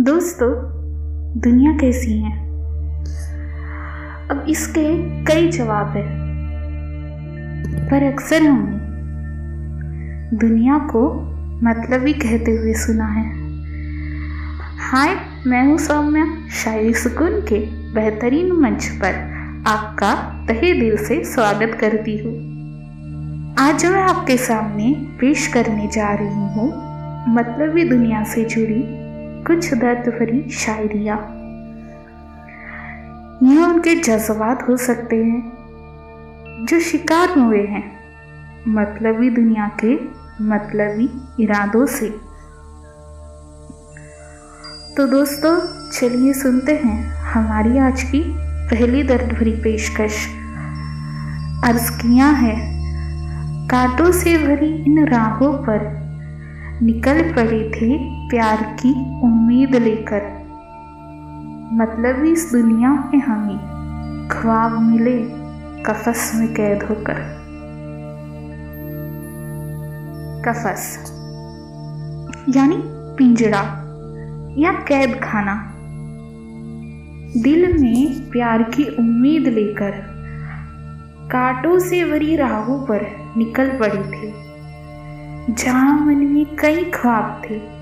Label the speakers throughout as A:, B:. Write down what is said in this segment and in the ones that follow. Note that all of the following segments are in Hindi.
A: दोस्तों, दुनिया कैसी है? अब इसके कई जवाब है। पर अक्सर हमने दुनिया को मतलब ही कहते हुए सुना है। हाय, मैं हूँ सौम्या, शायरी सुकून के बेहतरीन मंच पर आपका तहे दिल से स्वागत करती हूँ। आज मैं आपके सामने पेश करने जा रही हूँ मतलबी दुनिया से जुड़ी कुछ दर्द भरी शायरिया। यह उनके जज्बात हो सकते हैं, जो शिकार हुए हैं, मतलबी दुनिया के मतलबी इरादों से। तो दोस्तों, चलिए सुनते हैं हमारी आज की पहली दर्द भरी पेशकश। अर्ज़ किया है, कांटों से भरी इन राहों पर निकल पड़े थे प्यार की उम्मीद लेकर। मतलब इस दुनिया में हमें ख्वाब मिले कफस में कैद होकर। कफस, यानी पिंजड़ा या कैद खाना। दिल में प्यार की उम्मीद लेकर कांटों से भरी राहों पर निकल पड़ी थी, जहाँ मन में कई ख्वाब थे।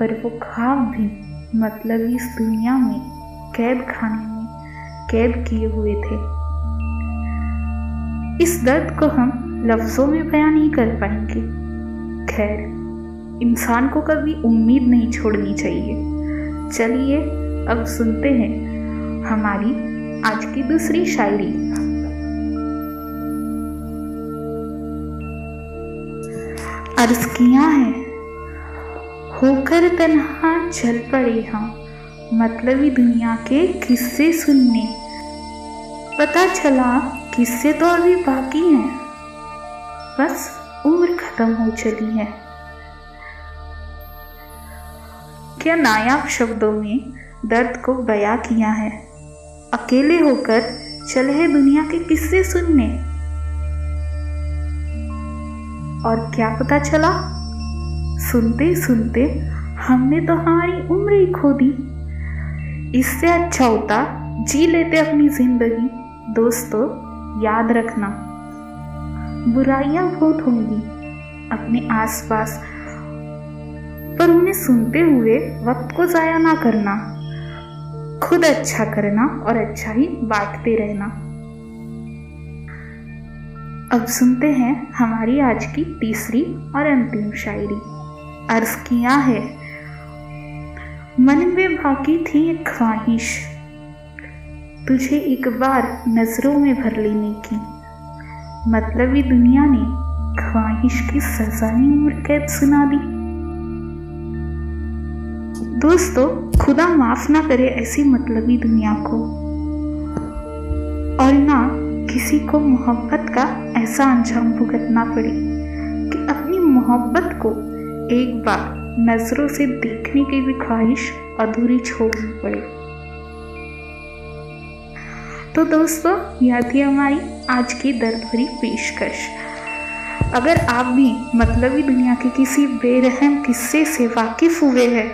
A: पर वो ख्वाब भी मतलब इस दुनिया में कैद खाने में कैद किए हुए थे। इस दर्द को हम लफ्ज़ों में बयान नहीं कर पाएँगे। खैर, इंसान को कभी उम्मीद नहीं छोड़नी चाहिए। चलिए, अब सुनते हैं हमारी आज की दूसरी शायरी। अर्ज़ किया है होकर तन्हा चल पड़े हम, मतलबी दुनिया के किस्से सुनने। पता चला, किस्से तो अभी बाकी हैं। बस उम्र खत्म हो चली है। क्या नायाब शब्दों में दर्द को बया किया है? अकेले होकर चले दुनिया के किस्से सुनने। और क्या पता चला सुनते सुनते हमने तो हमारी उम्र ही खो दी। इससे अच्छा होता, जी लेते अपनी ज़िंदगी। दोस्तों, याद रखना, बुराइयाँ बहुत होंगी। अपने आसपास, पर उन्हें सुनते हुए वक्त को जाया ना करना। खुद अच्छा करना और अच्छा ही बांटते रहना। अब सुनते हैं हमारी आज की तीसरी और अंतिम शायरी। अर्ज़ किया है। मन में बाकी थी एक ख्वाहिश। तुझे एक बार नज़रों में भर लेने की। मतलबी दुनिया ने ख्वाहिश की सजानी उम्र कैद सुना दी। दोस्तों, खुदा माफ़ ना करे ऐसी मतलबी दुनिया को। और ना किसी को मोहब्बत का ऐसा अंजाम भुगतना पड़े कि अपनी मोहब्बत को एक बार नज़रों से देखने की भी ख्वाहिश अधूरी छोड़नी पड़े। तो दोस्तों, यह थी हमारी आज की दर्द भरी पेशकश। अगर आप भी मतलबी दुनिया के किसी बेरहम किस्से से वाकिफ हुए हैं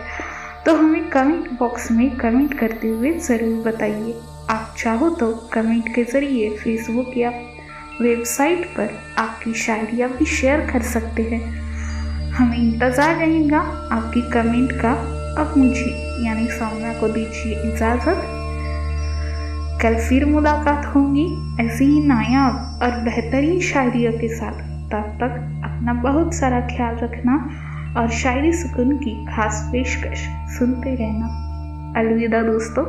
A: तो हमें कमेंट बॉक्स में कमेंट करते हुए ज़रूर बताइए। आप चाहो तो कमेंट के ज़रिए फेसबुक या वेबसाइट पर आपकी शायरियाँ भी शेयर कर सकते हैं। हमें इंतज़ार रहेगा आपकी कमेंट का। अब मुझे, यानी सौम्या को दीजिए इजाज़त। कल फिर मुलाकात होंगी ऐसी ही नायाब और बेहतरीन शायरियों के साथ। तब तक अपना बहुत सारा ख्याल रखना और शायरी सुकून की खास पेशकश सुनते रहना। अलविदा दोस्तों।